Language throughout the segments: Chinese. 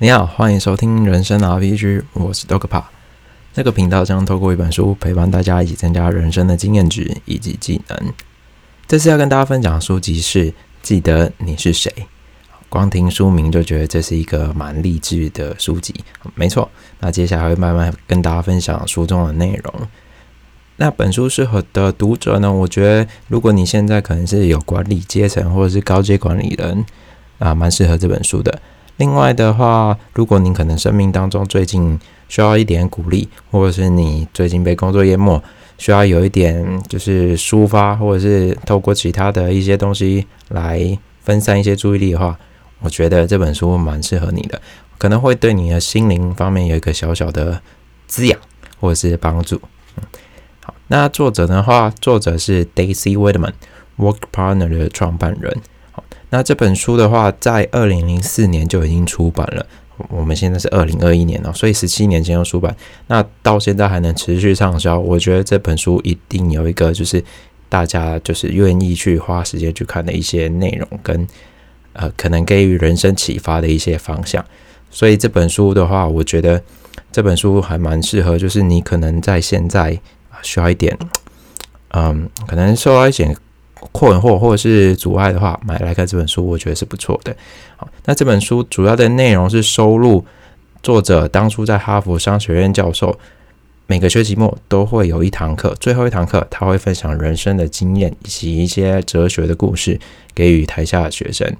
你好，欢迎收听人生 RPG，我是 Dogpa。这个频道将透过一本书陪伴大家一起增加人生的经验值以及技能。这次要跟大家分享的书籍是《记得你是谁》。光听书名就觉得这是一个蛮励志的书籍，没错。那接下来会慢慢跟大家分享书中的内容。那本书适合的读者呢？我觉得如果你现在可能是有管理阶层或者是高阶管理人啊，蛮适合这本书的。另外的话，如果您可能生命当中最近需要一点鼓励，或者是你最近被工作淹没，需要有一点就是抒发，或者是透过其他的一些东西来分散一些注意力的话。我觉得这本书蛮适合你的，可能会对你的心灵方面有一个小小的滋养或者是帮助。嗯，好，那作者的话，作者是 Daisy Whitman，Work Partner 的创办人。那这本书的话，在二零零四年就已经出版了，我们现在是二零二一年了，所以十七年前就出版，那到现在还能持续畅销，我觉得这本书一定有一个就是大家就是愿意去花时间去看的一些内容跟。呃，可能给予人生启发的一些方向，所以这本书的话，我觉得这本书还蛮适合，就是你可能在现在需要一点，嗯，可能受到一些困惑或者是阻碍的话，买来看这本书，我觉得是不错的。好，那这本书主要的内容是收录作者当初在哈佛商学院教授，每个学期末都会有一堂课，最后一堂课他会分享人生的经验以及一些哲学的故事，给予台下的学生。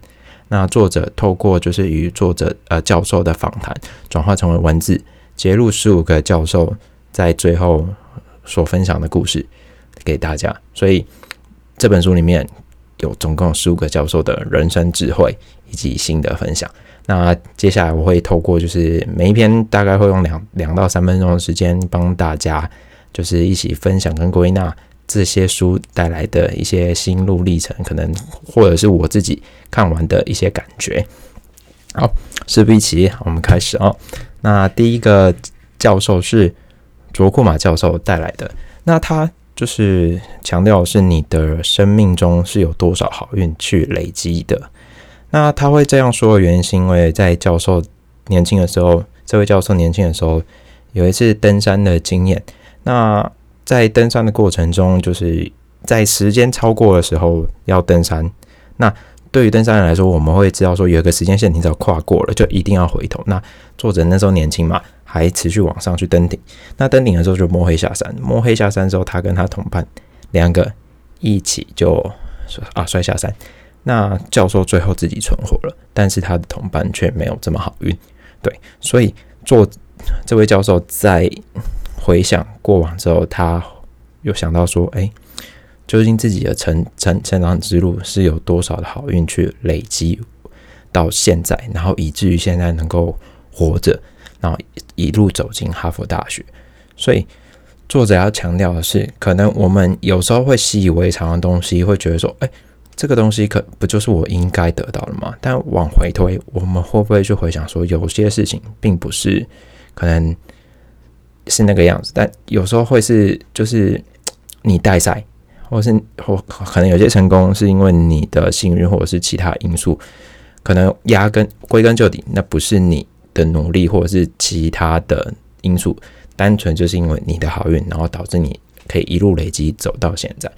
那作者透过就是与作者呃教授的访谈，转化成为文字，揭露十五个教授在最后所分享的故事给大家。所以这本书里面有总共十五个教授的人生智慧以及心得分享。那接下来我会透过就是每一篇大概会用两两到三分钟的时间，帮大家就是一起分享跟归纳。这些书带来的一些心路历程，可能或者是我自己看完的一些感觉。好，事不宜迟，我们开始哦。那第一个教授是卓库马教授带来的，那他就是强调是你的生命中是有多少好运去累积的。那他会这样说的原因，是因为在教授年轻的时候，这位教授年轻的时候有一次登山的经验。那在登山的过程中，就是在时间超过的时候要登山。那对于登山人来说，我们会知道说有一个时间线，你只要跨过了，就一定要回头。那作者那时候年轻嘛，还持续往上去登顶。那登顶的时候就摸黑下山，摸黑下山之后，他跟他同伴两个一起就啊摔下山。那教授最后自己存活了，但是他的同伴却没有这么好运。对，所以做这位教授在。回想过往之后，他又想到说：“哎，究竟自己的成成成长之路是有多少的好运去累积到现在，然后以至于现在能够活着，然后一路走进哈佛大学。”所以作者要强调的是，可能我们有时候会习以为常的东西，会觉得说：“哎，这个东西可不就是我应该得到的吗？”但往回推，我们会不会去回想说，有些事情并不是可能。是那个样子，但有时候会是，就是你带赛，或是或可能有些成功是因为你的幸运，或者是其他因素，可能压根归根究底，那不是你的努力，或者是其他的因素，单纯就是因为你的好运，然后导致你可以一路累积走到现在。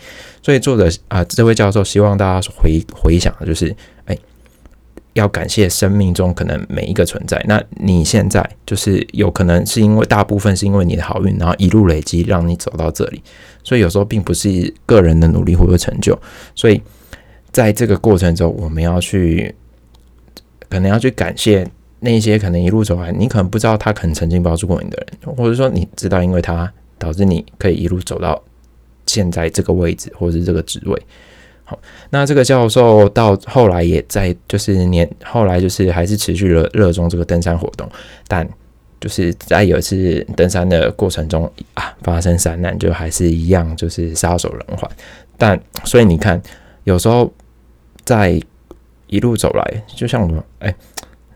所以作者啊，这位教授希望大家回回想的就是，哎。要感谢生命中可能每一个存在。那你现在就是有可能是因为大部分是因为你的好运，然后一路累积让你走到这里。所以有时候并不是个人的努力或者成就。所以在这个过程中，我们要去可能要去感谢那些可能一路走来，你可能不知道他可能曾经帮助过你的人，或者说你知道，因为他导致你可以一路走到现在这个位置或者是这个职位。好那这个教授到后来也在，就是年后来就是还是持续了热衷这个登山活动，但就是在有一次登山的过程中啊，发生山难，就还是一样就是撒手人寰。但所以你看，有时候在一路走来，就像我们哎，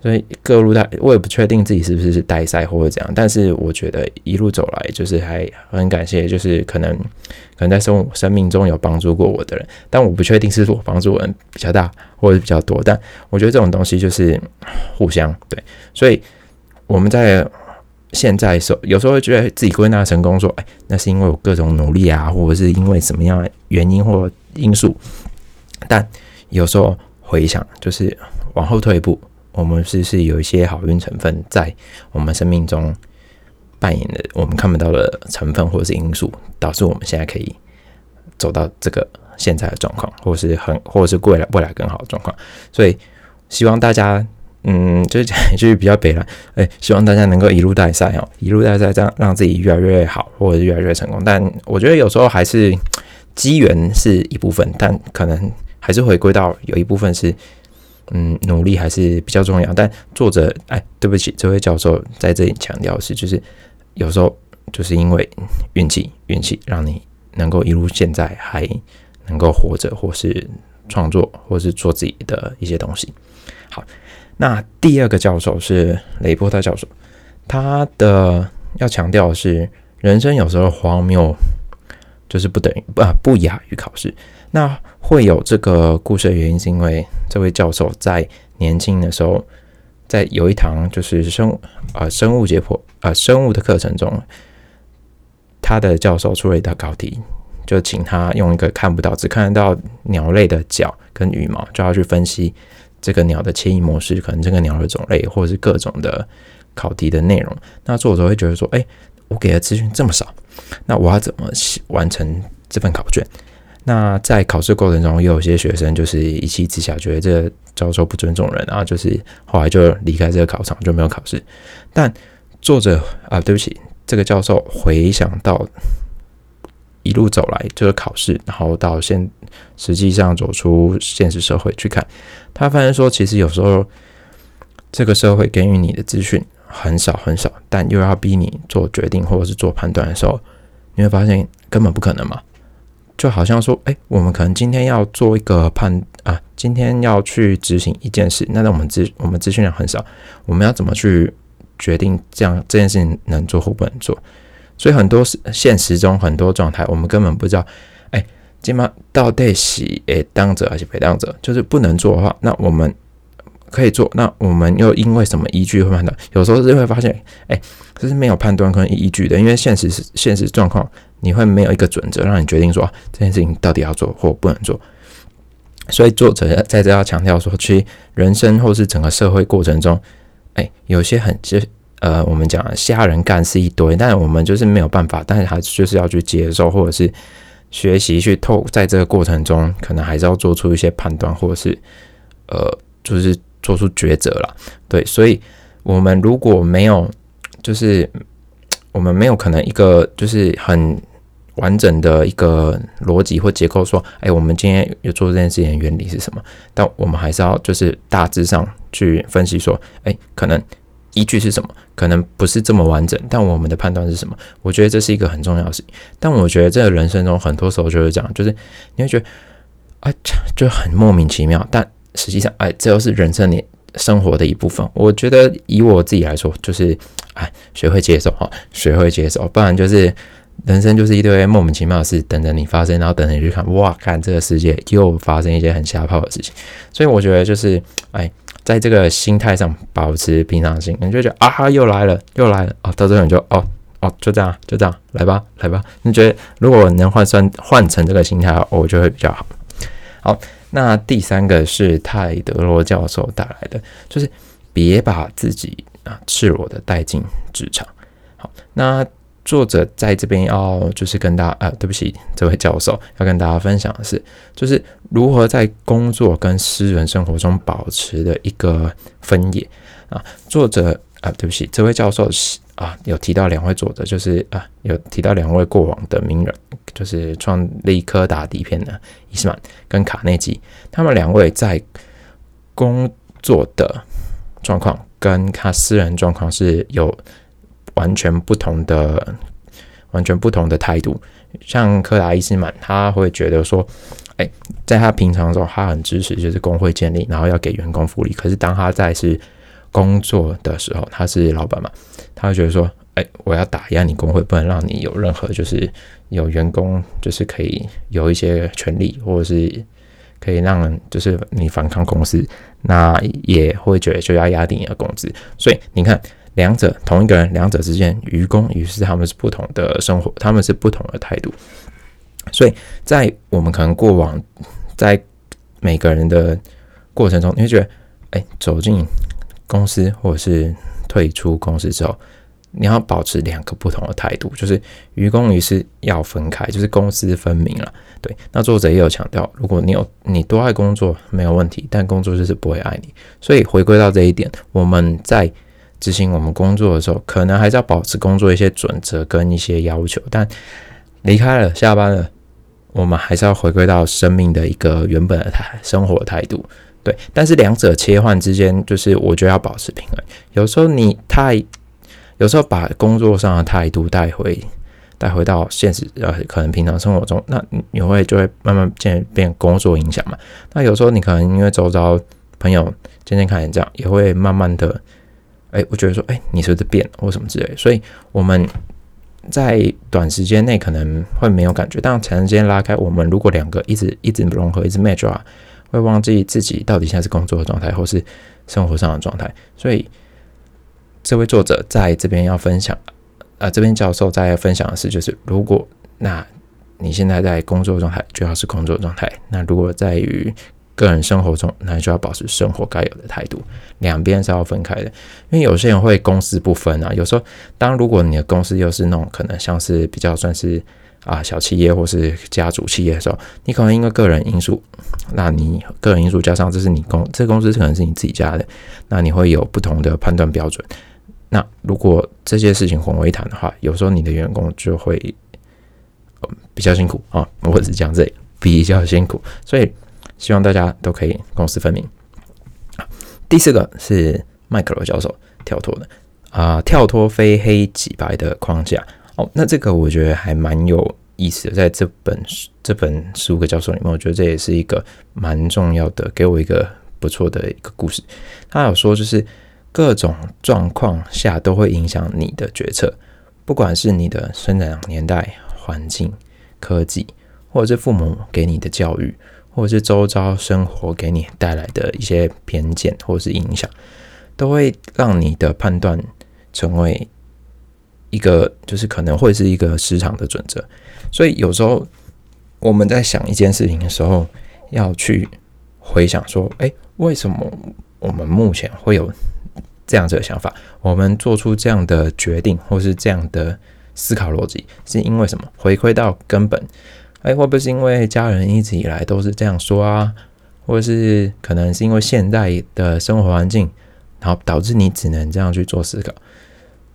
所以各路代我也不确定自己是不是是代赛或者怎样，但是我觉得一路走来就是还很感谢，就是可能可能在生生命中有帮助过我的人，但我不确定是我。帮助人比较大或者比较多，但我觉得这种东西就是互相对，所以我们在现在时候有时候会觉得自己归纳成功，说哎，那是因为我各种努力啊，或者是因为什么样的原因或因素，但有时候回想就是往后退一步。我们是是有一些好运成分在我们生命中扮演的，我们看不到的成分或者是因素，导致我们现在可以走到这个现在的状况，或是很 或者是未来未来更好的状况。所以希望大家，嗯，就是就是比较北了，哎，希望大家能够一路带赛哦，一路带赛，这样让自己越来越好，或者是越来越成功。但我觉得有时候还是机缘是一部分，但可能还是回归到有一部分是。嗯，努力还是比较重要。但作者，哎，对不起，这位教授在这里强调是，就是有时候就是因为运气，运气让你能够一路现在还能够活着，或是创作，或是做自己的一些东西。好，那第二个教授是雷波特教授，他的要强调的是，人生有时候荒谬，就是不等于不不亚于考试。那会有这个故事的原因，是因为这位教授在年轻的时候，在有一堂就是生呃生物解剖呃生物的课程中，他的教授出了一道考题，就请他用一个看不到只看得到鸟类的脚跟羽毛，就要去分析这个鸟的迁移模式，可能这个鸟的种类，或者是各种的考题的内容。那作者会觉得说，哎，我给的资讯这么少，那我要怎么完成这份考卷？那在考试过程中，又有些学生就是一气之下觉得这个教授不尊重人，然后就是后来就离开这个考场，就没有考试。但作者啊，对不起，这个教授回想到一路走来就是考试，然后到现实际上走出现实社会去看，他发现说，其实有时候这个社会给予你的资讯很少很少，但又要逼你做决定或者是做判断的时候，你会发现根本不可能嘛。就好像说，哎，我们可能今天要做一个判啊，今天要去执行一件事，那那我们资我们资讯量很少，我们要怎么去决定这样这件事情能做或不能做？所以很多现实中很多状态，我们根本不知道，哎，今晚到底是诶当者还是被当者？就是不能做的话，那我们可以做，那我们又因为什么依据会判断？有时候是会发现，哎，这是没有判断跟依据的，因为现实是现实状况。你会没有一个准则让你决定说这件事情到底要做或不能做，所以作者在这要强调说，其实人生或是整个社会过程中，哎，有些很就呃，我们讲瞎人干事一堆，但我们就是没有办法，但是还就是要去接受或者是学习去透，在这个过程中，可能还是要做出一些判断，或者是呃，就是做出抉择了。对，所以我们如果没有，就是我们没有可能一个就是很。完整的一个逻辑或结构，说，哎，我们今天有做这件事情的原理是什么？但我们还是要就是大致上去分析，说，哎，可能依据是什么？可能不是这么完整，但我们的判断是什么？我觉得这是一个很重要的事情。但我觉得这个人生中很多时候就是这样，就是你会觉得，哎，就很莫名其妙。但实际上，哎，这又是人生你生活的一部分。我觉得以我自己来说，就是，哎，学会接受哈，学会接受，不然就是。人生就是一堆莫名其妙的事等着你发生，然后等着你去看，哇，看这个世界又发生一些很瞎炮的事情。所以我觉得就是，哎，在这个心态上保持平常心，你就觉得啊，又来了，又来了，哦，到这你就哦哦，就这样，就这样，来吧，来吧。你觉得如果能换算换成这个心态，我就会比较好。好，那第三个是泰德罗教授带来的，就是别把自己啊赤裸的带进职场。好，那。作者在这边要就是跟大家啊，对不起，这位教授要跟大家分享的是，就是如何在工作跟私人生活中保持的一个分野啊。作者啊，对不起，这位教授是啊，有提到两位作者，就是啊，有提到两位过往的名人，就是创立柯达底片的伊斯曼跟卡内基，他们两位在工作的状况跟他私人状况是有。完全不同的、完全不同的态度。像柯达伊斯曼，他会觉得说：“哎，在他平常的时候，他很支持就是工会建立，然后要给员工福利。可是当他在是工作的时候，他是老板嘛，他会觉得说，哎，我要打压你工会，不能让你有任何就是有员工就是可以有一些权利，或者是可以让就是你反抗公司，那也会觉得就要压低你的工资。所以你看，两者同一个人，两者之间愚公，于是他们是不同的生活，他们是不同的态度。所以在我们可能过往在每个人的过程中，你会觉得，哎，走进公司或者是退出公司之后，你要保持两个不同的态度，就是愚公于是要分开，就是公私分明了。对，那作者也有强调，如果你有你多爱工作没有问题，但工作就是不会爱你。所以回归到这一点，我们在执行我们工作的时候，可能还是要保持工作一些准则跟一些要求，但离开了下班了。我们还是要回归到生命的一个原本的态生活态度，对。但是两者切换之间，就是我觉得要保持平衡。有时候你太，有时候把工作上的态度带回带回到现实，呃，可能平常生活中，那你会就会慢慢渐变工作影响嘛。那有时候你可能因为周遭朋友渐渐看见这样，也会慢慢的，哎，我觉得说，哎，你是不是变或什么之类。所以我们。在短时间内可能会没有感觉，但长时间拉开，我们如果两个一直一直融合，一直 match 啊，会忘记自己到底现在是工作的状态，或是生活上的状态。所以，这位作者在这边要分享，呃，这边教授在分享的是，就是如果那你现在在工作状态，就要是工作状态；那如果在于个人生活中，那就要保持生活该有的态度，两边是要分开的。因为有些人会公私不分啊。有时候，当如果你的公司又是那种可能像是比较算是啊小企业或是家族企业的时候，你可能因为个人因素，那你个人因素加上这是你公这公司可能是你自己家的，那你会有不同的判断标准。那如果这些事情混为一谈的话，有时候你的员工就会比较辛苦啊，或者是讲这比较辛苦，所以。希望大家都可以公私分明。第四个是麦克罗教授跳脱的啊，跳脱非黑即白的框架。哦，那这个我觉得还蛮有意思的，在这本这本十五个教授里面，我觉得这也是一个蛮重要的，给我一个不错的一个故事。他有说，就是各种状况下都会影响你的决策，不管是你的生长年代、环境、科技，或者是父母给你的教育。或者是周遭生活给你带来的一些偏见或是影响，都会让你的判断成为一个，就是可能会是一个市场的准则。所以有时候我们在想一件事情的时候，要去回想说：，哎，为什么我们目前会有这样子的想法？我们做出这样的决定，或是这样的思考逻辑，是因为什么？回归到根本。哎，会不会是因为家人一直以来都是这样说啊？或是可能是因为现在的生活环境，然后导致你只能这样去做思考？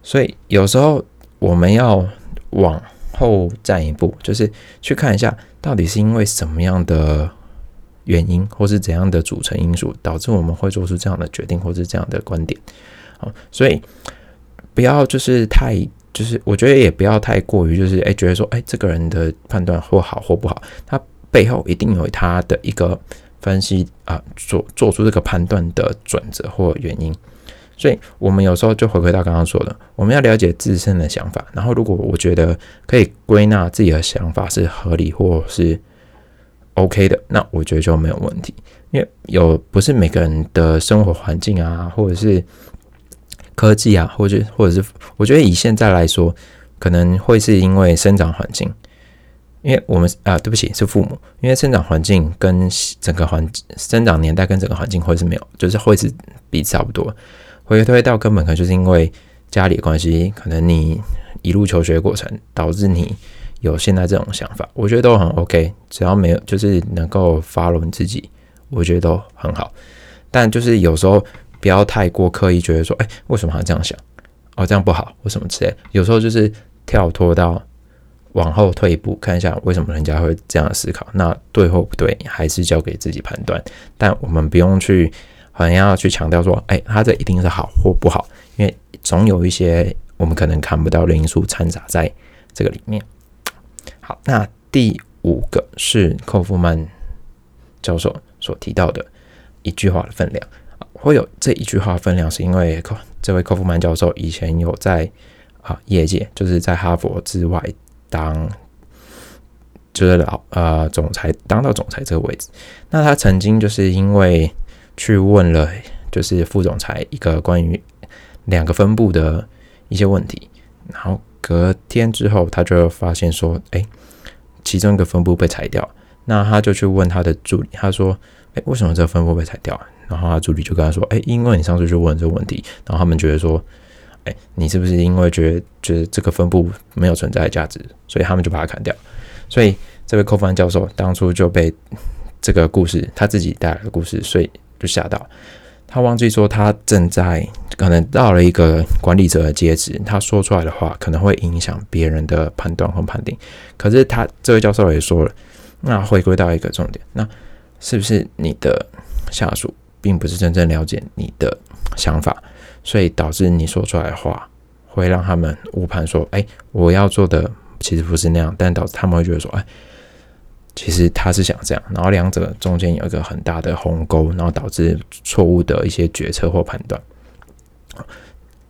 所以有时候我们要往后站一步，就是去看一下，到底是因为什么样的原因，或是怎样的组成因素，导致我们会做出这样的决定，或是这样的观点。好，所以不要就是太。就是我觉得也不要太过于，就是哎，觉得说哎，这个人的判断或好或不好，他背后一定有他的一个分析啊，做做出这个判断的准则或原因。所以，我们有时候就回归到刚刚说的，我们要了解自身的想法。然后，如果我觉得可以归纳自己的想法是合理或是 OK 的，那我觉得就没有问题。因为有不是每个人的生活环境啊，或者是。科技啊，或者或者是，我觉得以现在来说，可能会是因为生长环境，因为我们啊，对不起，是父母，因为生长环境跟整个环生长年代跟整个环境会是没有，就是会是比差不多。回推到根本，可能就是因为家里的关系，可能你一路求学过程导致你有现在这种想法，我觉得都很 OK，只要没有就是能够 follow 自己，我觉得都很好。但就是有时候。不要太过刻意，觉得说，哎，为什么要这样想？哦，这样不好，或什么之类。有时候就是跳脱到往后退一步，看一下为什么人家会这样思考。那对或不对，还是交给自己判断。但我们不用去，好像要去强调说，哎，他这一定是好或不好，因为总有一些我们可能看不到的因素掺杂在这个里面。好，那第五个是寇夫曼教授所提到的一句话的分量。会有这一句话分量，是因为这位寇夫曼教授以前有在啊业界，就是在哈佛之外当，就是老呃总裁当到总裁这个位置。那他曾经就是因为去问了，就是副总裁一个关于两个分部的一些问题，然后隔天之后，他就发现说，哎，其中一个分部被裁掉。那他就去问他的助理，他说，哎，为什么这个分部被裁掉？然后他助理就跟他说：“哎，因为你上次去问这个问题，然后他们觉得说，哎，你是不是因为觉得觉得这个分布没有存在的价值，所以他们就把它砍掉？所以这位寇凡教授当初就被这个故事他自己带来的故事，所以就吓到他，忘记说他正在可能到了一个管理者的阶值，他说出来的话可能会影响别人的判断和判定。可是他这位教授也说了，那回归到一个重点，那是不是你的下属？”并不是真正了解你的想法，所以导致你说出来的话会让他们误判，说：“哎，我要做的其实不是那样。”但导致他们会觉得说：“哎，其实他是想这样。”然后两者中间有一个很大的鸿沟，然后导致错误的一些决策或判断。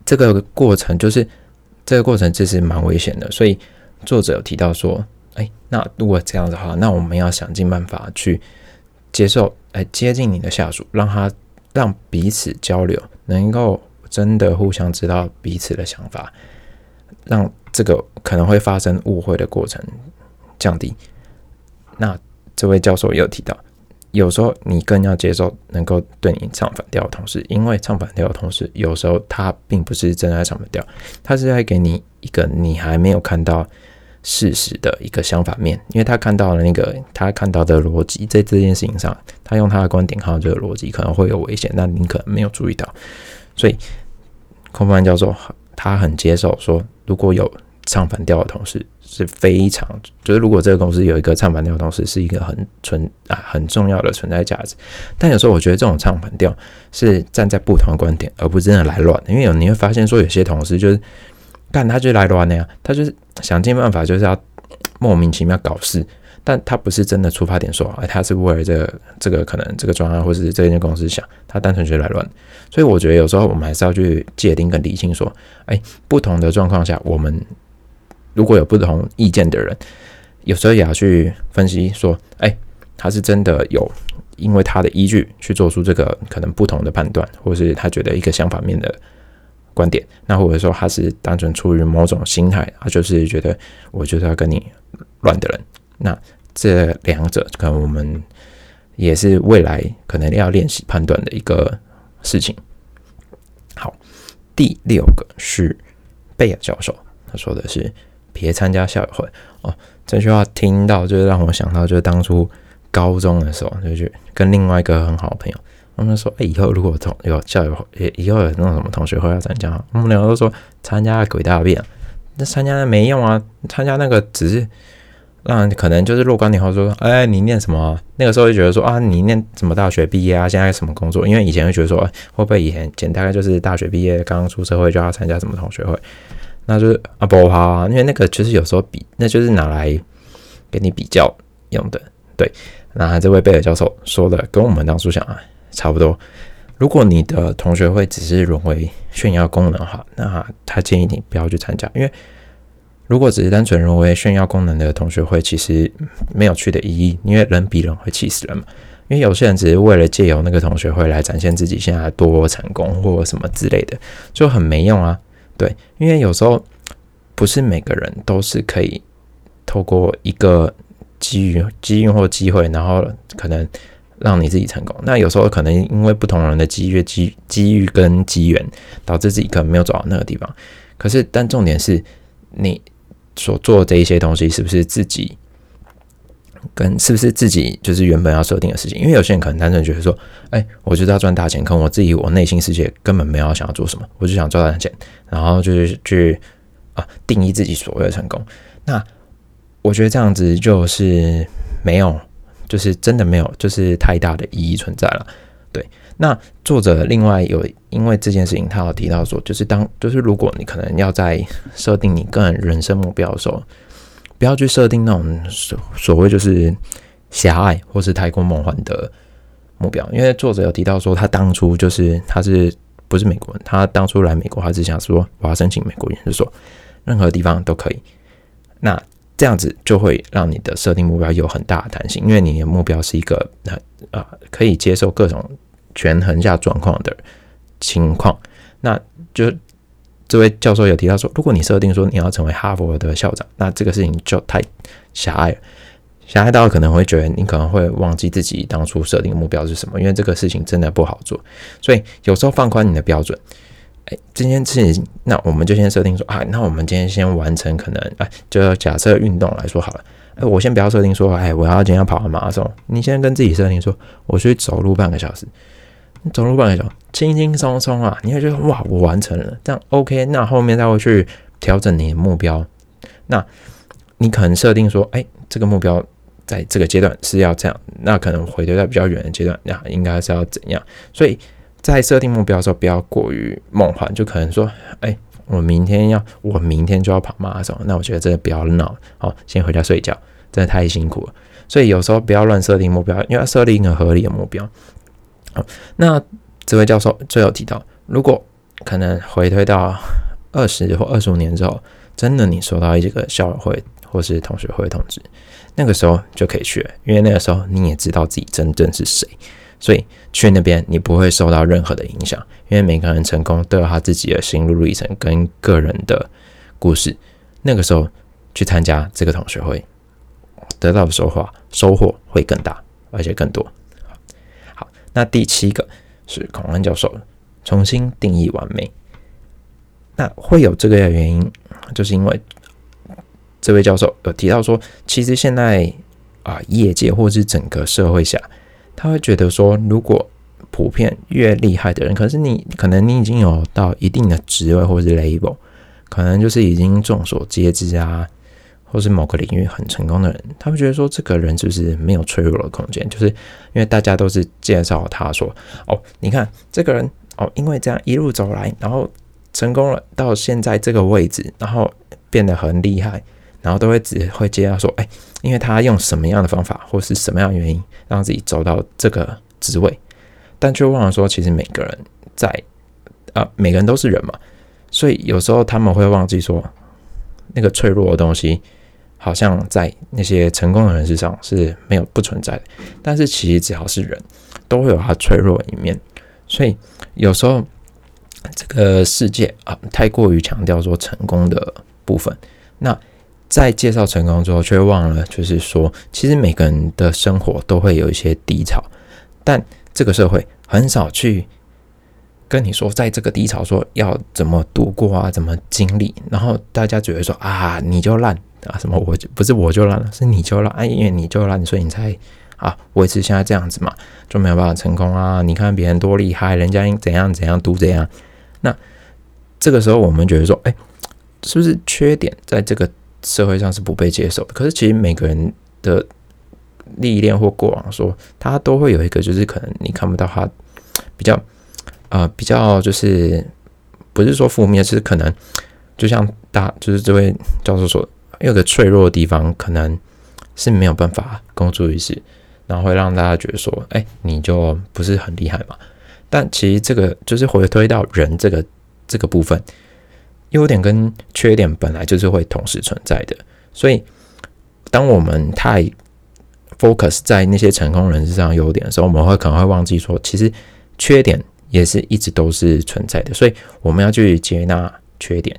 这个过程就是这个过程其实蛮危险的。所以作者有提到说：“哎，那如果这样的话，那我们要想尽办法去。”接受，来接近你的下属，让他让彼此交流，能够真的互相知道彼此的想法，让这个可能会发生误会的过程降低。那这位教授也有提到，有时候你更要接受能够对你唱反调的同事，因为唱反调的同事有时候他并不是真的唱反调，他是在给你一个你还没有看到。事实的一个相反面，因为他看到了那个他看到的逻辑，在这件事情上，他用他的观点看到这个逻辑可能会有危险，但你可能没有注意到，所以空班教授他很接受说，如果有唱反调的同事是非常，就是如果这个公司有一个唱反调同事是一个很存啊很重要的存在价值，但有时候我觉得这种唱反调是站在不同的观点，而不是真的来乱，因为有你会发现说有些同事就是。干他就来乱的呀，他就是想尽办法就是要莫名其妙搞事，但他不是真的出发点说，哎，他是为了这个这个可能这个专案或是这间公司想，他单纯就是来乱。所以我觉得有时候我们还是要去界定跟理清，说，哎，不同的状况下，我们如果有不同意见的人，有时候也要去分析说，哎，他是真的有因为他的依据去做出这个可能不同的判断，或是他觉得一个相反面的。观点，那或者说他是单纯出于某种心态，他就是觉得我就是要跟你乱的人。那这两者可能我们也是未来可能要练习判断的一个事情。好，第六个是贝尔教授，他说的是别参加校友会哦。这句话听到就是让我想到，就是当初高中的时候，就去跟另外一个很好的朋友。他们说：“哎，以后如果同有校友会，以后有那种什么同学会要参加，我们两个都说参加鬼大便，那参加没用啊！参加那个只是让可能就是若干年后说，哎，你念什么？那个时候就觉得说啊，你念什么大学毕业啊？现在什么工作？因为以前会觉得说，会不会以前简大概就是大学毕业刚刚出社会就要参加什么同学会？那就是啊不好啊，因为那个其实有时候比，那就是拿来跟你比较用的。对，那这位贝尔教授说的跟我们当初想啊。”差不多。如果你的同学会只是沦为炫耀功能的话，那他建议你不要去参加。因为如果只是单纯沦为炫耀功能的同学会，其实没有去的意义。因为人比人会气死人嘛。因为有些人只是为了借由那个同学会来展现自己现在多成功或什么之类的，就很没用啊。对，因为有时候不是每个人都是可以透过一个机遇、机遇或机会，然后可能。让你自己成功，那有时候可能因为不同人的机遇、机机遇跟机缘，导致自己可能没有走到那个地方。可是，但重点是你所做的这一些东西，是不是自己跟是不是自己就是原本要设定的事情？因为有些人可能单纯觉得说，哎，我就是要赚大钱，可能我自己我内心世界根本没有想要做什么，我就想赚大钱，然后就是去啊定义自己所谓的成功。那我觉得这样子就是没有。就是真的没有，就是太大的意义存在了。对，那作者另外有因为这件事情，他有提到说，就是当就是如果你可能要在设定你个人人生目标的时候，不要去设定那种所所谓就是狭隘或是太过梦幻的目标，因为作者有提到说，他当初就是他是不是美国人，他当初来美国，他只想说我要申请美国研究所，任何地方都可以。那这样子就会让你的设定目标有很大的弹性，因为你的目标是一个呃呃可以接受各种权衡下状况的情况。那就这位教授有提到说，如果你设定说你要成为哈佛的校长，那这个事情就太狭隘了。狭隘到可能会觉得你可能会忘记自己当初设定的目标是什么，因为这个事情真的不好做。所以有时候放宽你的标准，哎，这件事情，那我们就先设定说啊，那我们今天先完成可能，哎，就假设运动来说好了，哎，我先不要设定说，哎，我要今天跑完马拉松，你先跟自己设定说，我去走路半个小时，走路半个小时，轻轻松松啊，你会觉得哇，我完成了，这样 OK，那后面再会去调整你的目标，那你可能设定说，哎，这个目标。在这个阶段是要这样，那可能回推在比较远的阶段，那应该是要怎样？所以在设定目标的时候，不要过于梦幻，就可能说，哎，我明天要，我明天就要跑马拉松，那我觉得真的不要闹，好，先回家睡觉，真的太辛苦了。所以有时候不要乱设定目标，因为要设定一个合理的目标。好，那这位教授最后提到，如果可能回推到二十或二十五年之后，真的你收到一个校友会或是同学会通知。那个时候就可以去了，因为那个时候你也知道自己真正是谁，所以去那边你不会受到任何的影响，因为每个人成功都有他自己的心路历程跟个人的故事。那个时候去参加这个同学会，得到的收获收获会更大，而且更多。好，那第七个是孔安教授重新定义完美。那会有这个原因，就是因为。这位教授有提到说，其实现在啊，业界或是整个社会下，他会觉得说，如果普遍越厉害的人，可是你可能你已经有到一定的职位或是 label，可能就是已经众所皆知啊，或是某个领域很成功的人，他会觉得说，这个人就是没有脆弱的空间，就是因为大家都是介绍他说，哦，你看这个人哦，因为这样一路走来，然后成功了到现在这个位置，然后变得很厉害。然后都会只会接到说，哎，因为他用什么样的方法，或是什么样的原因，让自己走到这个职位，但却忘了说，其实每个人在啊，每个人都是人嘛，所以有时候他们会忘记说，那个脆弱的东西，好像在那些成功的人身上是没有不存在的，但是其实只要是人都会有他脆弱的一面，所以有时候这个世界啊，太过于强调说成功的部分，那。在介绍成功之后，却忘了，就是说，其实每个人的生活都会有一些低潮，但这个社会很少去跟你说，在这个低潮说要怎么度过啊，怎么经历。然后大家觉得说啊，你就烂啊，什么我就不是我就烂了，是你就烂啊，因为你就烂，所以你才啊维持现在这样子嘛，就没有办法成功啊。你看别人多厉害，人家应怎样怎样都这样。那这个时候我们觉得说，哎，是不是缺点在这个？社会上是不被接受的，可是其实每个人的历练或过往，说他都会有一个，就是可能你看不到他比较呃比较就是不是说负面，是可能就像大就是这位教授说，有个脆弱的地方，可能是没有办法公诸于世，然后会让大家觉得说，哎，你就不是很厉害嘛。但其实这个就是回推到人这个这个部分。优点跟缺点本来就是会同时存在的，所以当我们太 focus 在那些成功人士上优点的时候，我们会可能会忘记说，其实缺点也是一直都是存在的。所以我们要去接纳缺点，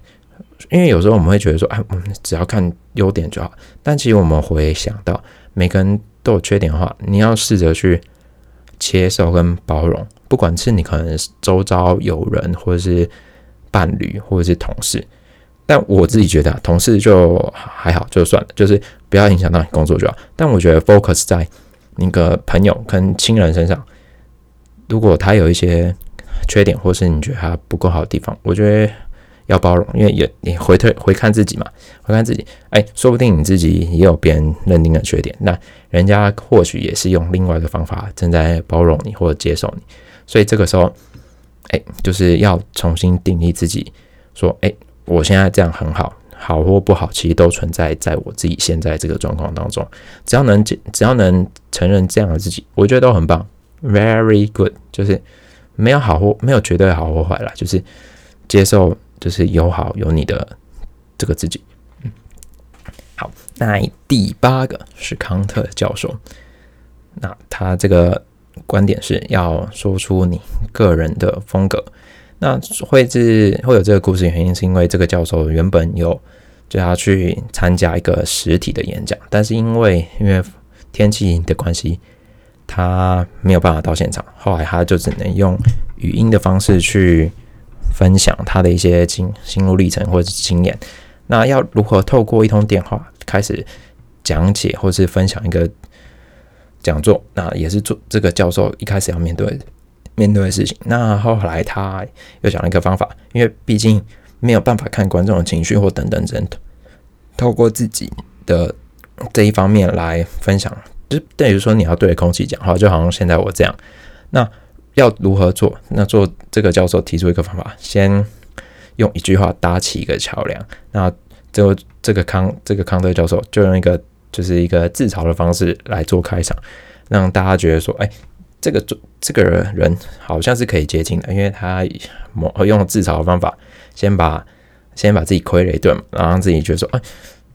因为有时候我们会觉得说，哎，我们只要看优点就好。但其实我们会想到，每个人都有缺点的话，你要试着去接受跟包容，不管是你可能周遭有人或者是。伴侣或者是同事，但我自己觉得啊同事就还好，就算了，就是不要影响到你工作就好。但我觉得 focus 在那个朋友跟亲人身上，如果他有一些缺点，或是你觉得他不够好的地方，我觉得要包容，因为也你回退回看自己嘛，回看自己，哎，说不定你自己也有别人认定的缺点，那人家或许也是用另外一个方法正在包容你或者接受你，所以这个时候。哎，就是要重新定义自己，说，哎，我现在这样很好，好或不好，其实都存在在我自己现在这个状况当中。只要能只要能承认这样的自己，我觉得都很棒。very good，就是没有好或没有绝对好或坏啦，就是接受，就是有好有你的这个自己。嗯，好，那第八个是康特教授，那他这个观点是要说出你个人的风格。那会是会有这个故事原因，是因为这个教授原本有就要去参加一个实体的演讲，但是因为因为天气的关系，他没有办法到现场。后来他就只能用语音的方式去分享他的一些经心路历程或者是经验。那要如何透过一通电话开始讲解或是分享一个讲座？那也是做这个教授一开始要面对。面对的事情，那后来他又讲了一个方法，因为毕竟没有办法看观众的情绪或等等等，透过自己的这一方面来分享，就等于说你要对着空气讲话，就好像现在我这样。那要如何做？那做这个教授提出一个方法，先用一句话搭起一个桥梁。那就这个康这个康德教授就用一个就是一个自嘲的方式来做开场，让大家觉得说，哎。这个这个人好像是可以接近的，因为他某用自嘲的方法，先把先把自己亏了一顿，然后自己觉得说，哎，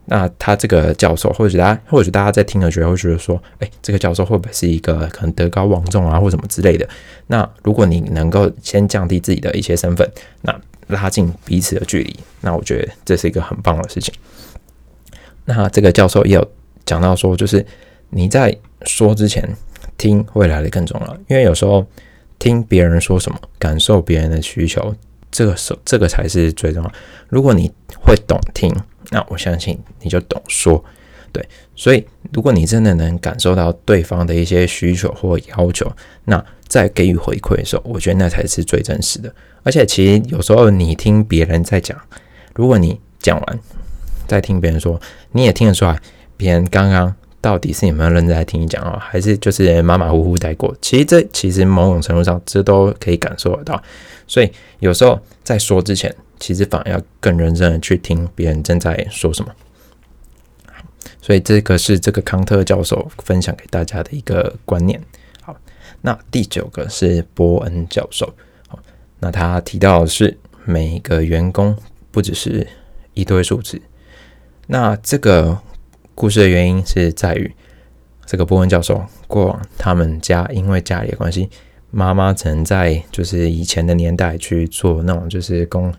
那他这个教授，或者大家或者大家在听了觉得会觉得说，哎，这个教授会不会是一个可能德高望重啊，或什么之类的？那如果你能够先降低自己的一些身份，那拉近彼此的距离，那我觉得这是一个很棒的事情。那这个教授也有讲到说，就是你在说之前。听会来的更重要，因为有时候听别人说什么，感受别人的需求，这个是这个才是最重要。如果你会懂听，那我相信你就懂说。对，所以如果你真的能感受到对方的一些需求或要求，那在给予回馈的时候，我觉得那才是最真实的。而且其实有时候你听别人在讲，如果你讲完再听别人说，你也听得出来别人刚刚。到底是有没有认真在听你讲啊，还是就是马马虎虎带过？其实这其实某种程度上，这都可以感受得到。所以有时候在说之前，其实反而要更认真的去听别人正在说什么。所以这个是这个康特教授分享给大家的一个观念。好，那第九个是波恩教授。好，那他提到的是每个员工不只是一堆数字。那这个。故事的原因是在于，这个波恩教授过往他们家因为家里的关系，妈妈只能在就是以前的年代去做那种就是公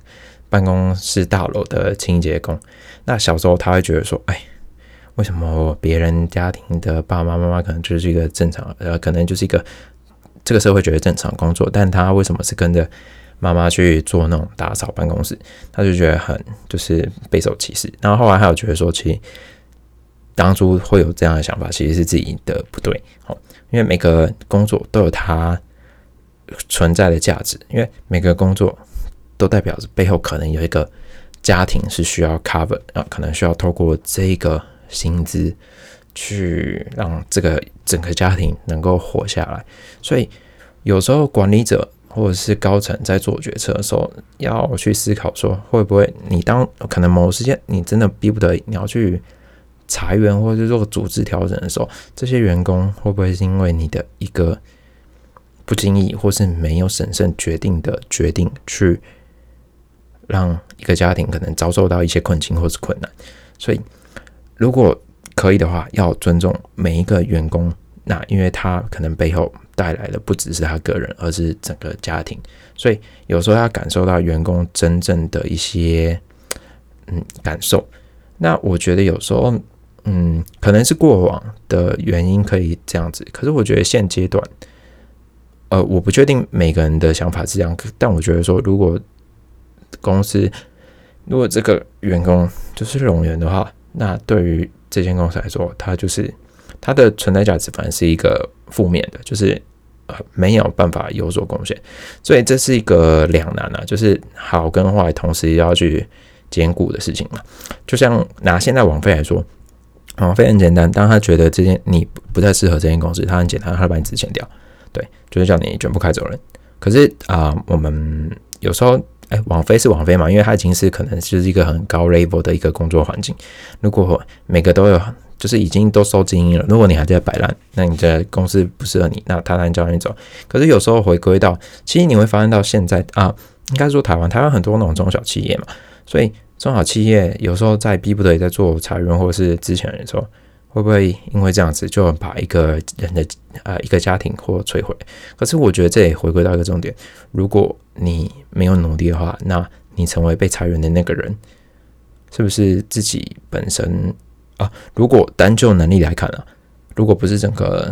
办公室大楼的清洁工。那小时候他会觉得说，哎，为什么别人家庭的爸爸妈妈可能就是一个正常，呃，可能就是一个这个社会觉得正常工作，但他为什么是跟着妈妈去做那种打扫办公室？他就觉得很就是备受歧视。然后后来还有觉得说，其实。当初会有这样的想法，其实是自己的不对，哦，因为每个工作都有它存在的价值，因为每个工作都代表着背后可能有一个家庭是需要 cover 啊，可能需要透过这个薪资去让这个整个家庭能够活下来，所以有时候管理者或者是高层在做决策的时候，要去思考说，会不会你当可能某时间你真的逼不得已，你要去。裁员或者是做组织调整的时候，这些员工会不会是因为你的一个不经意或是没有审慎决定的决定，去让一个家庭可能遭受到一些困境或是困难？所以，如果可以的话，要尊重每一个员工，那因为他可能背后带来的不只是他个人，而是整个家庭。所以有时候要感受到员工真正的一些嗯感受。那我觉得有时候。嗯，可能是过往的原因可以这样子，可是我觉得现阶段，呃，我不确定每个人的想法是这样，但我觉得说，如果公司如果这个员工就是冗员的话，那对于这间公司来说，它就是它的存在价值反而是一个负面的，就是呃没有办法有所贡献，所以这是一个两难啊，就是好跟坏同时要去兼顾的事情嘛。就像拿现在网费来说。王菲很简单。当他觉得这件你不太适合这间公司，他很简单，他把你辞遣掉，对，就是叫你全部开走人。可是啊，我们有时候，哎，网飞是网飞嘛，因为它已经是可能就是一个很高 level 的一个工作环境。如果每个都有就是已经都收精英了。如果你还在摆烂，那你的公司不适合你，那他当然叫你走。可是有时候回归到，其实你会发现到现在啊，应该说台湾，台湾很多那种中小企业嘛，所以中小企业有时候在逼不得已在做裁员或者是之前的时候，会不会因为这样子就把一个人的啊一个家庭或摧毁？可是我觉得这也回归到一个重点，如果你没有努力的话，那你成为被裁员的那个人。是不是自己本身啊？如果单就能力来看啊，如果不是整个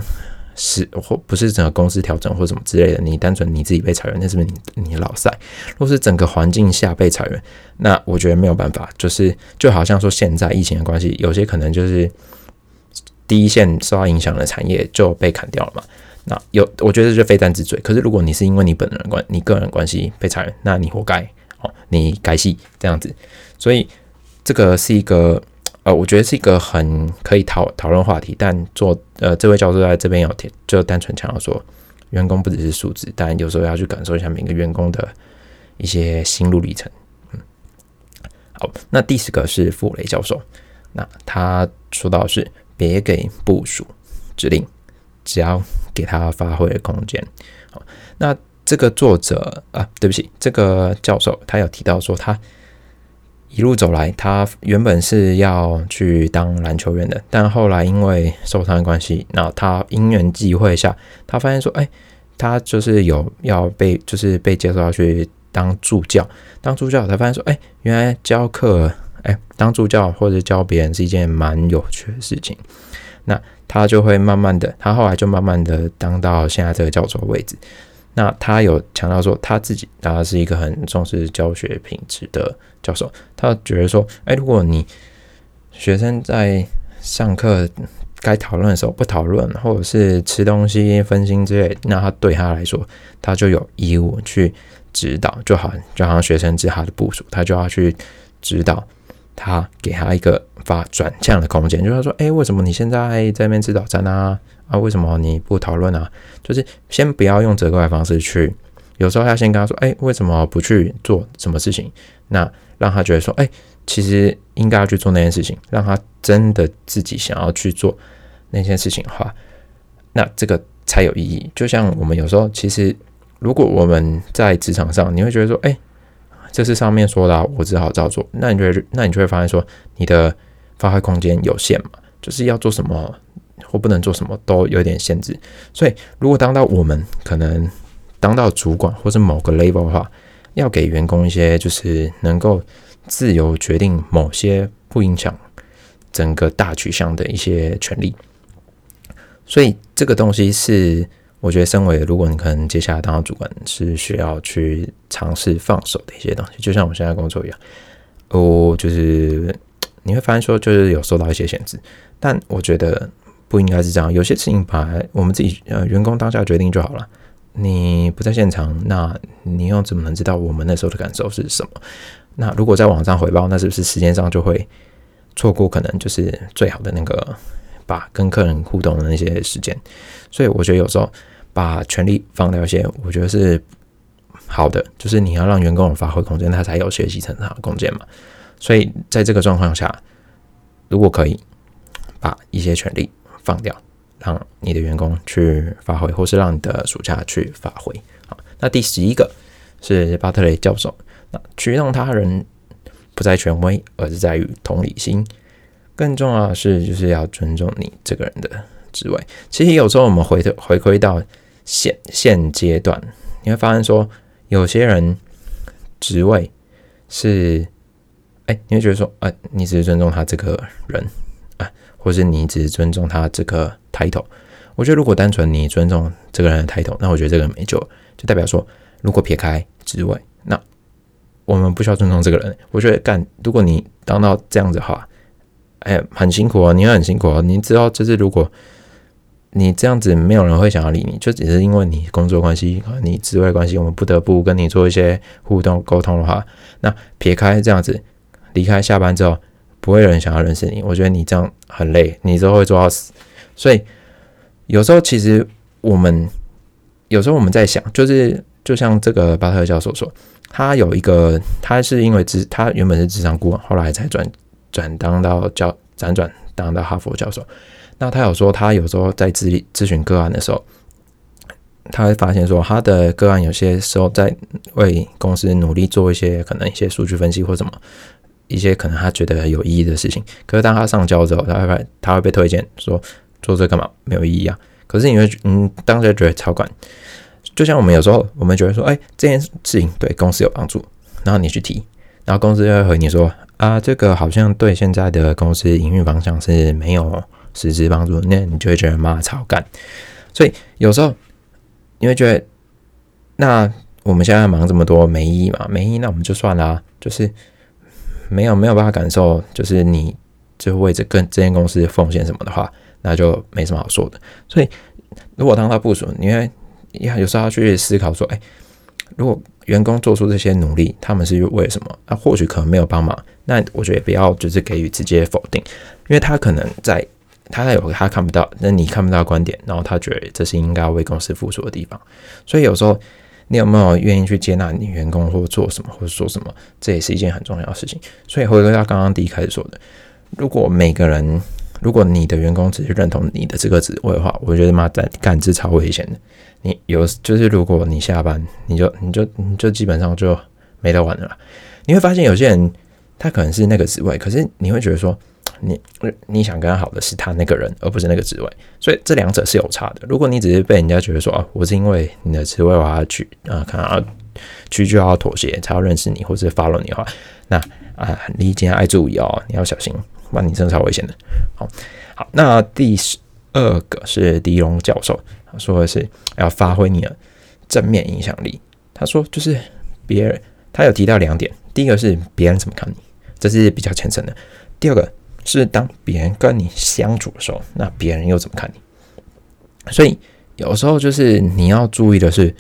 是或不是整个公司调整或什么之类的，你单纯你自己被裁员，那是不是你你老赛？如果是整个环境下被裁员，那我觉得没有办法，就是就好像说现在疫情的关系，有些可能就是第一线受到影响的产业就被砍掉了嘛。那有我觉得就非战之罪。可是如果你是因为你本人关你个人关系被裁员，那你活该哦，你该戏这样子，所以。这个是一个，呃，我觉得是一个很可以讨讨论话题，但做呃这位教授在这边有提，就单纯强调说，员工不只是数字，但有时候要去感受一下每个员工的一些心路历程。嗯，好，那第十个是傅雷教授，那他说到是别给部署指令，只要给他发挥的空间。好，那这个作者啊，对不起，这个教授他有提到说他。一路走来，他原本是要去当篮球员的，但后来因为受伤的关系，那他因缘际会下，他发现说，哎，他就是有要被，就是被介绍要去当助教。当助教，才发现说，哎，原来教课，哎，当助教或者教别人是一件蛮有趣的事情。那他就会慢慢的，他后来就慢慢的当到现在这个教授位置。那他有强调说，他自己他是一个很重视教学品质的教授。他觉得说，哎，如果你学生在上课该讨论的时候不讨论，或者是吃东西分心之类，那他对他来说，他就有义务去指导，就好就好像学生是他的部署，他就要去指导他，给他一个发转向的空间。就是说，哎，为什么你现在在那边吃早餐啊？啊，为什么你不讨论啊？就是先不要用责怪的方式去，有时候要先跟他说，哎，为什么不去做什么事情？那让他觉得说，哎，其实应该要去做那件事情，让他真的自己想要去做那件事情的话，那这个才有意义。就像我们有时候，其实如果我们在职场上，你会觉得说，哎，这是上面说的，我只好照做。那你觉得，那你就会发现说，你的发挥空间有限嘛？就是要做什么？或不能做什么都有点限制，所以如果当到我们可能当到主管或者某个 level 的话，要给员工一些就是能够自由决定某些不影响整个大取向的一些权利。所以这个东西是我觉得，身为如果你可能接下来当主管，是需要去尝试放手的一些东西。就像我现在工作一样，哦，就是你会发现说，就是有受到一些限制，但我觉得。不应该是这样，有些事情把我们自己呃员工当下决定就好了。你不在现场，那你又怎么能知道我们那时候的感受是什么？那如果在网上回报，那是不是时间上就会错过可能就是最好的那个把跟客人互动的那些时间？所以我觉得有时候把权力放掉一些，我觉得是好的，就是你要让员工有发挥空间，他才有学习成长的空间嘛。所以在这个状况下，如果可以把一些权利。放掉，让你的员工去发挥，或是让你的属下去发挥。好，那第十一个是巴特雷教授，那驱动他人不在权威，而是在于同理心。更重要的是，就是要尊重你这个人的职位。其实有时候我们回头回归到现现阶段，你会发现说，有些人职位是，哎，你会觉得说，哎，你只是尊重他这个人啊。或是你只是尊重他这个 title，我觉得如果单纯你尊重这个人的 title，那我觉得这个人没救，就代表说，如果撇开职位，那我们不需要尊重这个人。我觉得干，如果你当到这样子的话，哎，很辛苦哦，你会很辛苦哦。你知道，就是如果你这样子，没有人会想要理你，就只是因为你工作关系和你职位关系，我们不得不跟你做一些互动沟通的话，那撇开这样子，离开下班之后。不会有人想要认识你，我觉得你这样很累，你都会做到死。所以有时候其实我们有时候我们在想，就是就像这个巴特教授说，他有一个，他是因为职，他原本是职场顾问，后来才转转当到教辗转当到哈佛教授。那他有说，他有时候在咨咨询个案的时候，他会发现说，他的个案有些时候在为公司努力做一些可能一些数据分析或什么一些可能他觉得有意义的事情。可是当他上交之后，他会他会被推荐说做这干嘛没有意义啊？可是你会嗯当时觉得超管，就像我们有时候我们觉得说，哎，这件事情对公司有帮助，然后你去提，然后公司就会和你说啊，这个好像对现在的公司营运方向是没有。实质帮助，那你就会觉得妈超干。所以有时候你会觉得，那我们现在忙这么多没意义嘛？没意义，那我们就算啦。就是没有没有办法感受，就是你就为这跟这间公司奉献什么的话，那就没什么好说的。所以如果当他部署，你会有时候要去思考说，哎，如果员工做出这些努力，他们是为什么？那或许可能没有帮忙，那我觉得不要就是给予直接否定，因为他可能在。他有他看不到，那你看不到观点，然后他觉得这是应该为公司付出的地方，所以有时候你有没有愿意去接纳你员工或做什么或者说什么，这也是一件很重要的事情。所以回归到刚刚第一开始说的，如果每个人，如果你的员工只是认同你的这个职位的话，我觉得妈在干这超危险的。你有就是如果你下班，你就你就你就基本上就没得玩了。你会发现有些人他可能是那个职位，可是你会觉得说。你你想跟他好的是他那个人，而不是那个职位，所以这两者是有差的。如果你只是被人家觉得说啊，我是因为你的职位我要去啊，可能要去就要妥协才要认识你，或者 follow 你的话，那啊，你今天爱注意哦，你要小心，不然你真的超危险的。好，好，那第二个是狄龙教授他说的是要发挥你的正面影响力。他说就是别人，他有提到两点，第一个是别人怎么看你，这是比较虔诚的。第二个。是当别人跟你相处的时候，那别人又怎么看你？所以有时候就是你要注意的是，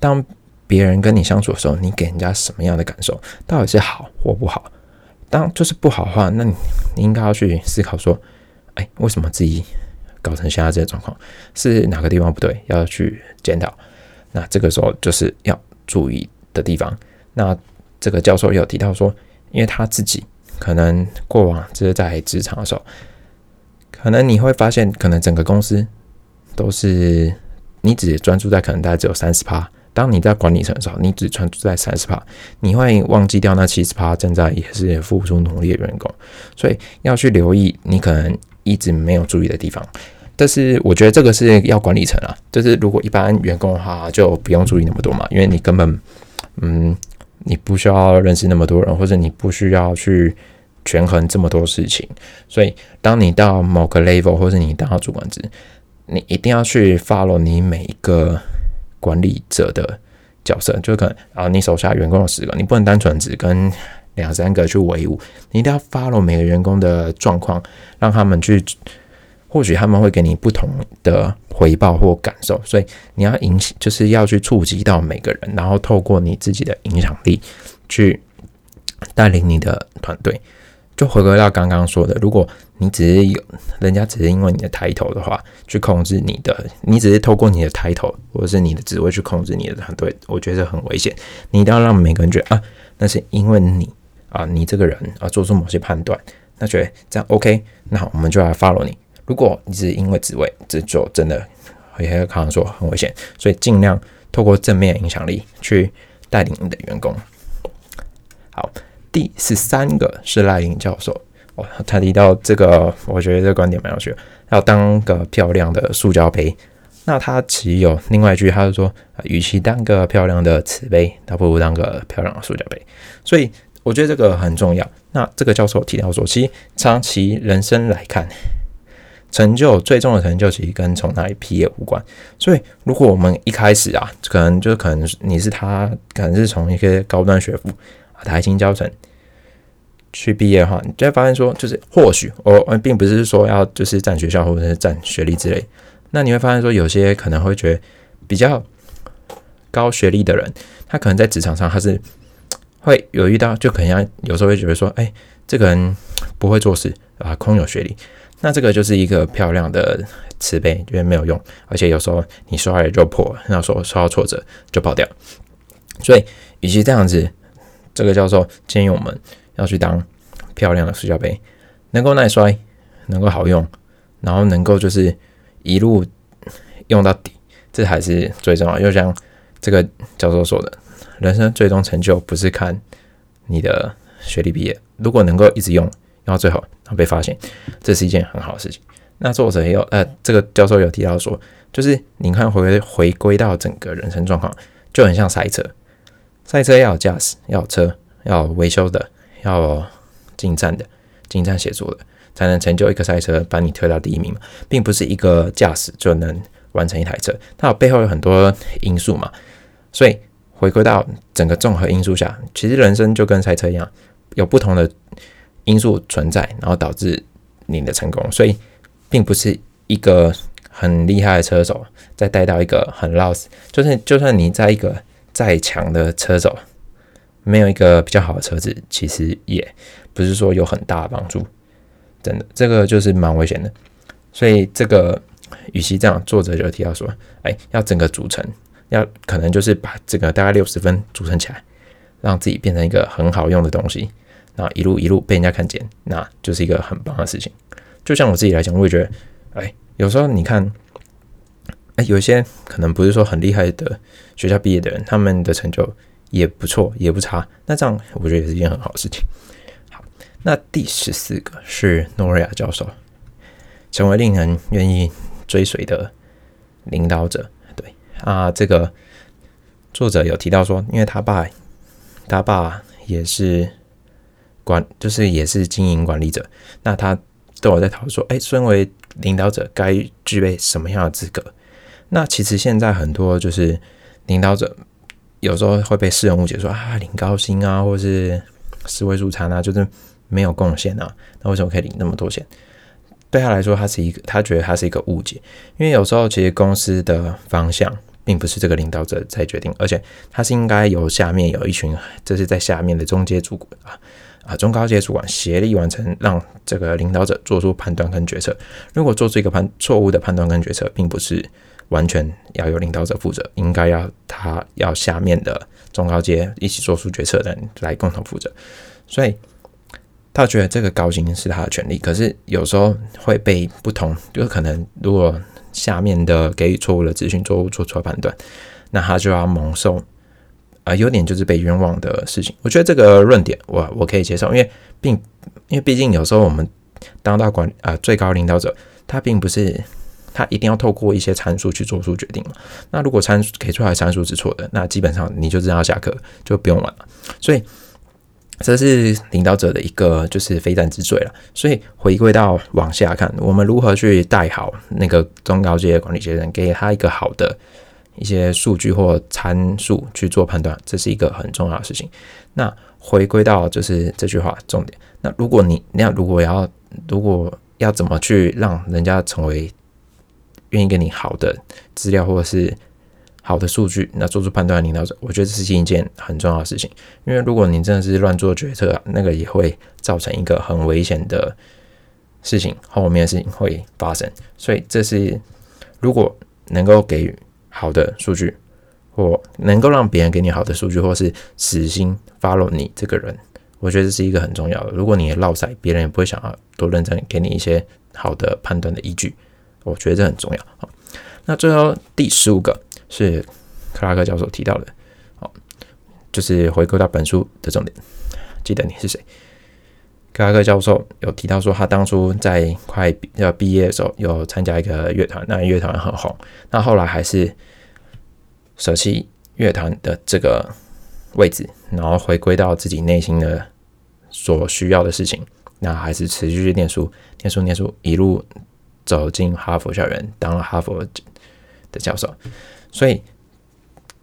当别人跟你相处的时候，你给人家什么样的感受，到底是好或不好？当就是不好的话，那你你应该要去思考说，哎，为什么自己搞成现在这个状况？是哪个地方不对？要去检讨。那这个时候就是要注意的地方。那这个教授也有提到说，因为他自己。可能过往就是在职场的时候，可能你会发现，可能整个公司都是你只专注在可能大概只有三十趴。当你在管理层的时候，你只专注在三十趴，你会忘记掉那七十趴正在也是付出努力的员工。所以要去留意你可能一直没有注意的地方。但是我觉得这个是要管理层啊，就是如果一般员工的话就不用注意那么多嘛，因为你根本嗯，你不需要认识那么多人，或者你不需要去。权衡这么多事情，所以当你到某个 level 或者你当到主管职，你一定要去 follow 你每一个管理者的角色，就可能啊，你手下员工有十个，你不能单纯只跟两三个去维护，你一定要 follow 每个员工的状况，让他们去，或许他们会给你不同的回报或感受，所以你要影响，就是要去触及到每个人，然后透过你自己的影响力去带领你的团队。就回归到刚刚说的，如果你只是有人家只是因为你的抬头的话，去控制你的，你只是透过你的抬头或者是你的职位去控制你的团队，我觉得很危险。你一定要让每个人觉得啊，那是因为你啊，你这个人啊做出某些判断，那觉得这样 OK，那好我们就来 follow 你。如果你只是因为职位，这就真的也可能说很危险。所以尽量透过正面影响力去带领你的员工。好。第十三个是赖林教授哦，他提到这个，我觉得这个观点蛮有趣，要当个漂亮的塑胶杯。那他其有另外一句，他就说，与其当个漂亮的瓷杯，倒不如当个漂亮的塑胶杯。所以我觉得这个很重要。那这个教授提到说，其实长期人生来看，成就最重的成就其实跟从哪里毕业无关。所以如果我们一开始啊，可能就是可能你是他，可能是从一些高端学府。台新教程去毕业的话，你就会发现说，就是或许我并不是说要就是占学校或者是占学历之类。那你会发现说，有些可能会觉得比较高学历的人，他可能在职场上他是会有遇到，就可能要有时候会觉得说，哎，这个人不会做事啊，空有学历。那这个就是一个漂亮的慈悲，觉得没有用，而且有时候你说坏就破，那时候受到挫折就跑掉。所以，与其这样子。这个教授建议我们要去当漂亮的塑胶杯，能够耐摔，能够好用，然后能够就是一路用到底，这才是最重要。就像这个教授说的，人生最终成就不是看你的学历毕业，如果能够一直用，用到最后，然后被发现，这是一件很好的事情。那作者也有，呃，这个教授有提到说，就是你看回回归到整个人生状况，就很像赛车，赛车要有驾驶，要有车，要维修的，要进站的，进站协作的，才能成就一个赛车，把你推到第一名嘛，并不是一个驾驶就能完成一台车，它有背后有很多因素嘛，所以回归到整个综合因素下，其实人生就跟赛车一样，有不同的因素存在，然后导致你的成功，所以。并不是一个很厉害的车手再带到一个很 loss，就是就算你在一个再强的车手，没有一个比较好的车子，其实也不是说有很大的帮助。真的，这个就是蛮危险的。所以这个与其这样，作者就提到说，哎，要整个组成，要可能就是把这个大概六十分组成起来，让自己变成一个很好用的东西，然后一路一路被人家看见，那就是一个很棒的事情。就像我自己来讲，我也觉得，哎，有时候你看，哎，有一些可能不是说很厉害的学校毕业的人，他们的成就也不错，也不差。那这样我觉得也是一件很好的事情。好，那第十四个是诺瑞亚教授，成为令人愿意追随的领导者。对啊，这个作者有提到说，因为他爸，他爸也是管，就是也是经营管理者，那他。都有在讨论说，哎，身为领导者该具备什么样的资格？那其实现在很多就是领导者有时候会被世人误解说啊，领高薪啊，或是四位数餐啊，就是没有贡献啊，那为什么可以领那么多钱？对他来说，他是一个，他觉得他是一个误解，因为有时候其实公司的方向并不是这个领导者在决定，而且他是应该由下面有一群，这是在下面的中介主管啊。啊，中高阶主管协力完成，让这个领导者做出判断跟决策。如果做出一个判错误的判断跟决策，并不是完全要由领导者负责，应该要他要下面的中高阶一起做出决策的人来共同负责。所以他觉得这个高薪是他的权利，可是有时候会被不同，就是可能如果下面的给予错误的资讯，错误做出判断，那他就要蒙受。啊，有点就是被冤枉的事情。我觉得这个论点，我我可以接受，因为并因为毕竟有时候我们当到管啊最高领导者，他并不是他一定要透过一些参数去做出决定嘛。那如果参数给出来参数是错的，那基本上你就知道下课就不用玩了。所以这是领导者的一个就是非战之罪了。所以回归到往下看，我们如何去带好那个中高阶管理阶层，给他一个好的。一些数据或参数去做判断，这是一个很重要的事情。那回归到就是这句话重点。那如果你那如果要如果要怎么去让人家成为愿意给你好的资料或者是好的数据，那做出判断领导者，我觉得这是一件很重要的事情。因为如果你真的是乱做决策，那个也会造成一个很危险的事情，后面的事情会发生。所以这是如果能够给予。好的数据，或能够让别人给你好的数据，或是死心 follow 你这个人，我觉得这是一个很重要的。如果你也落塞，别人也不会想要多认真给你一些好的判断的依据。我觉得这很重要。好，那最后第十五个是克拉克教授提到的，好，就是回归到本书的重点。记得你是谁？克拉克教授有提到说，他当初在快要毕业的时候，有参加一个乐团，那乐团很红。那后来还是舍弃乐团的这个位置，然后回归到自己内心的所需要的事情。那还是持续去念书，念书，念书，一路走进哈佛校园，当了哈佛的教授。所以。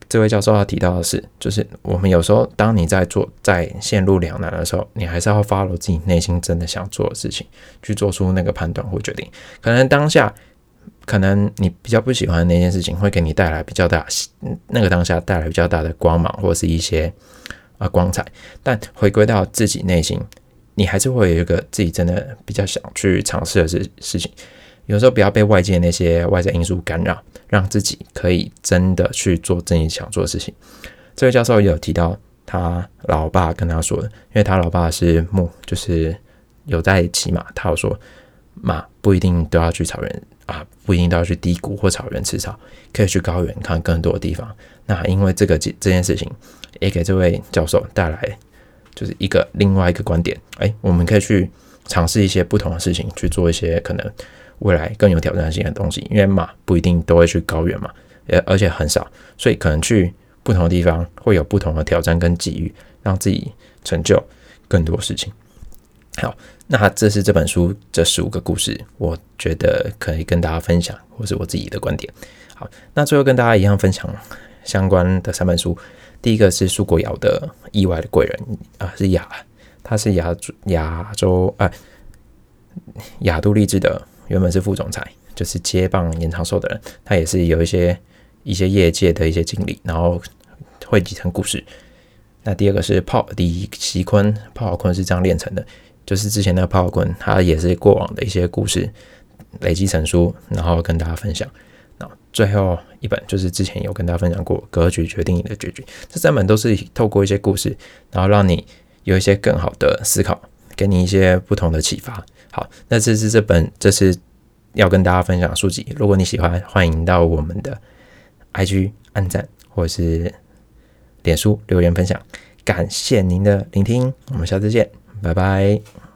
这位教授要提到的是，就是我们有时候当你在做在陷入两难的时候，你还是要 follow 自己内心真的想做的事情，去做出那个判断或决定。可能当下，可能你比较不喜欢那件事情，会给你带来比较大那个当下带来比较大的光芒或是一些啊光彩。但回归到自己内心，你还是会有一个自己真的比较想去尝试的事事情。有时候不要被外界那些外在因素干扰，让自己可以真的去做自己想做的事情。这位教授也有提到，他老爸跟他说，因为他老爸是牧，就是有在骑马，他有说，马不一定都要去草原啊，不一定都要去低谷或草原吃草，可以去高原看更多的地方。那因为这个这这件事情，也给这位教授带来就是一个另外一个观点。哎，我们可以去尝试一些不同的事情，去做一些可能未来更有挑战性的东西。因为马不一定都会去高原嘛，而而且很少，所以可能去不同的地方会有不同的挑战跟机遇，让自己成就更多事情。好，那这是这本书这十五个故事，我觉得可以跟大家分享，或是我自己的观点。好，那最后跟大家一样分享相关的三本书。第一个是苏国尧的《意外的贵人》啊，是亚，他是亚亚洲啊亚都励志的，原本是副总裁，就是接棒延长寿的人。他也是有一些一些业界的一些经历，然后汇集成故事。那第二个是泡李奇坤，泡好坤是这样练成的。就是之前那个炮坤，他也是过往的一些故事累积成书，然后跟大家分享。那最后一本就是之前有跟大家分享过《格局决定你的结局》，这三本都是透过一些故事，然后让你有一些更好的思考，给你一些不同的启发。好，那这是这本这是要跟大家分享的书籍。如果你喜欢，欢迎到我们的 IG 按赞或者是脸书留言分享。感谢您的聆听，我们下次见。拜拜。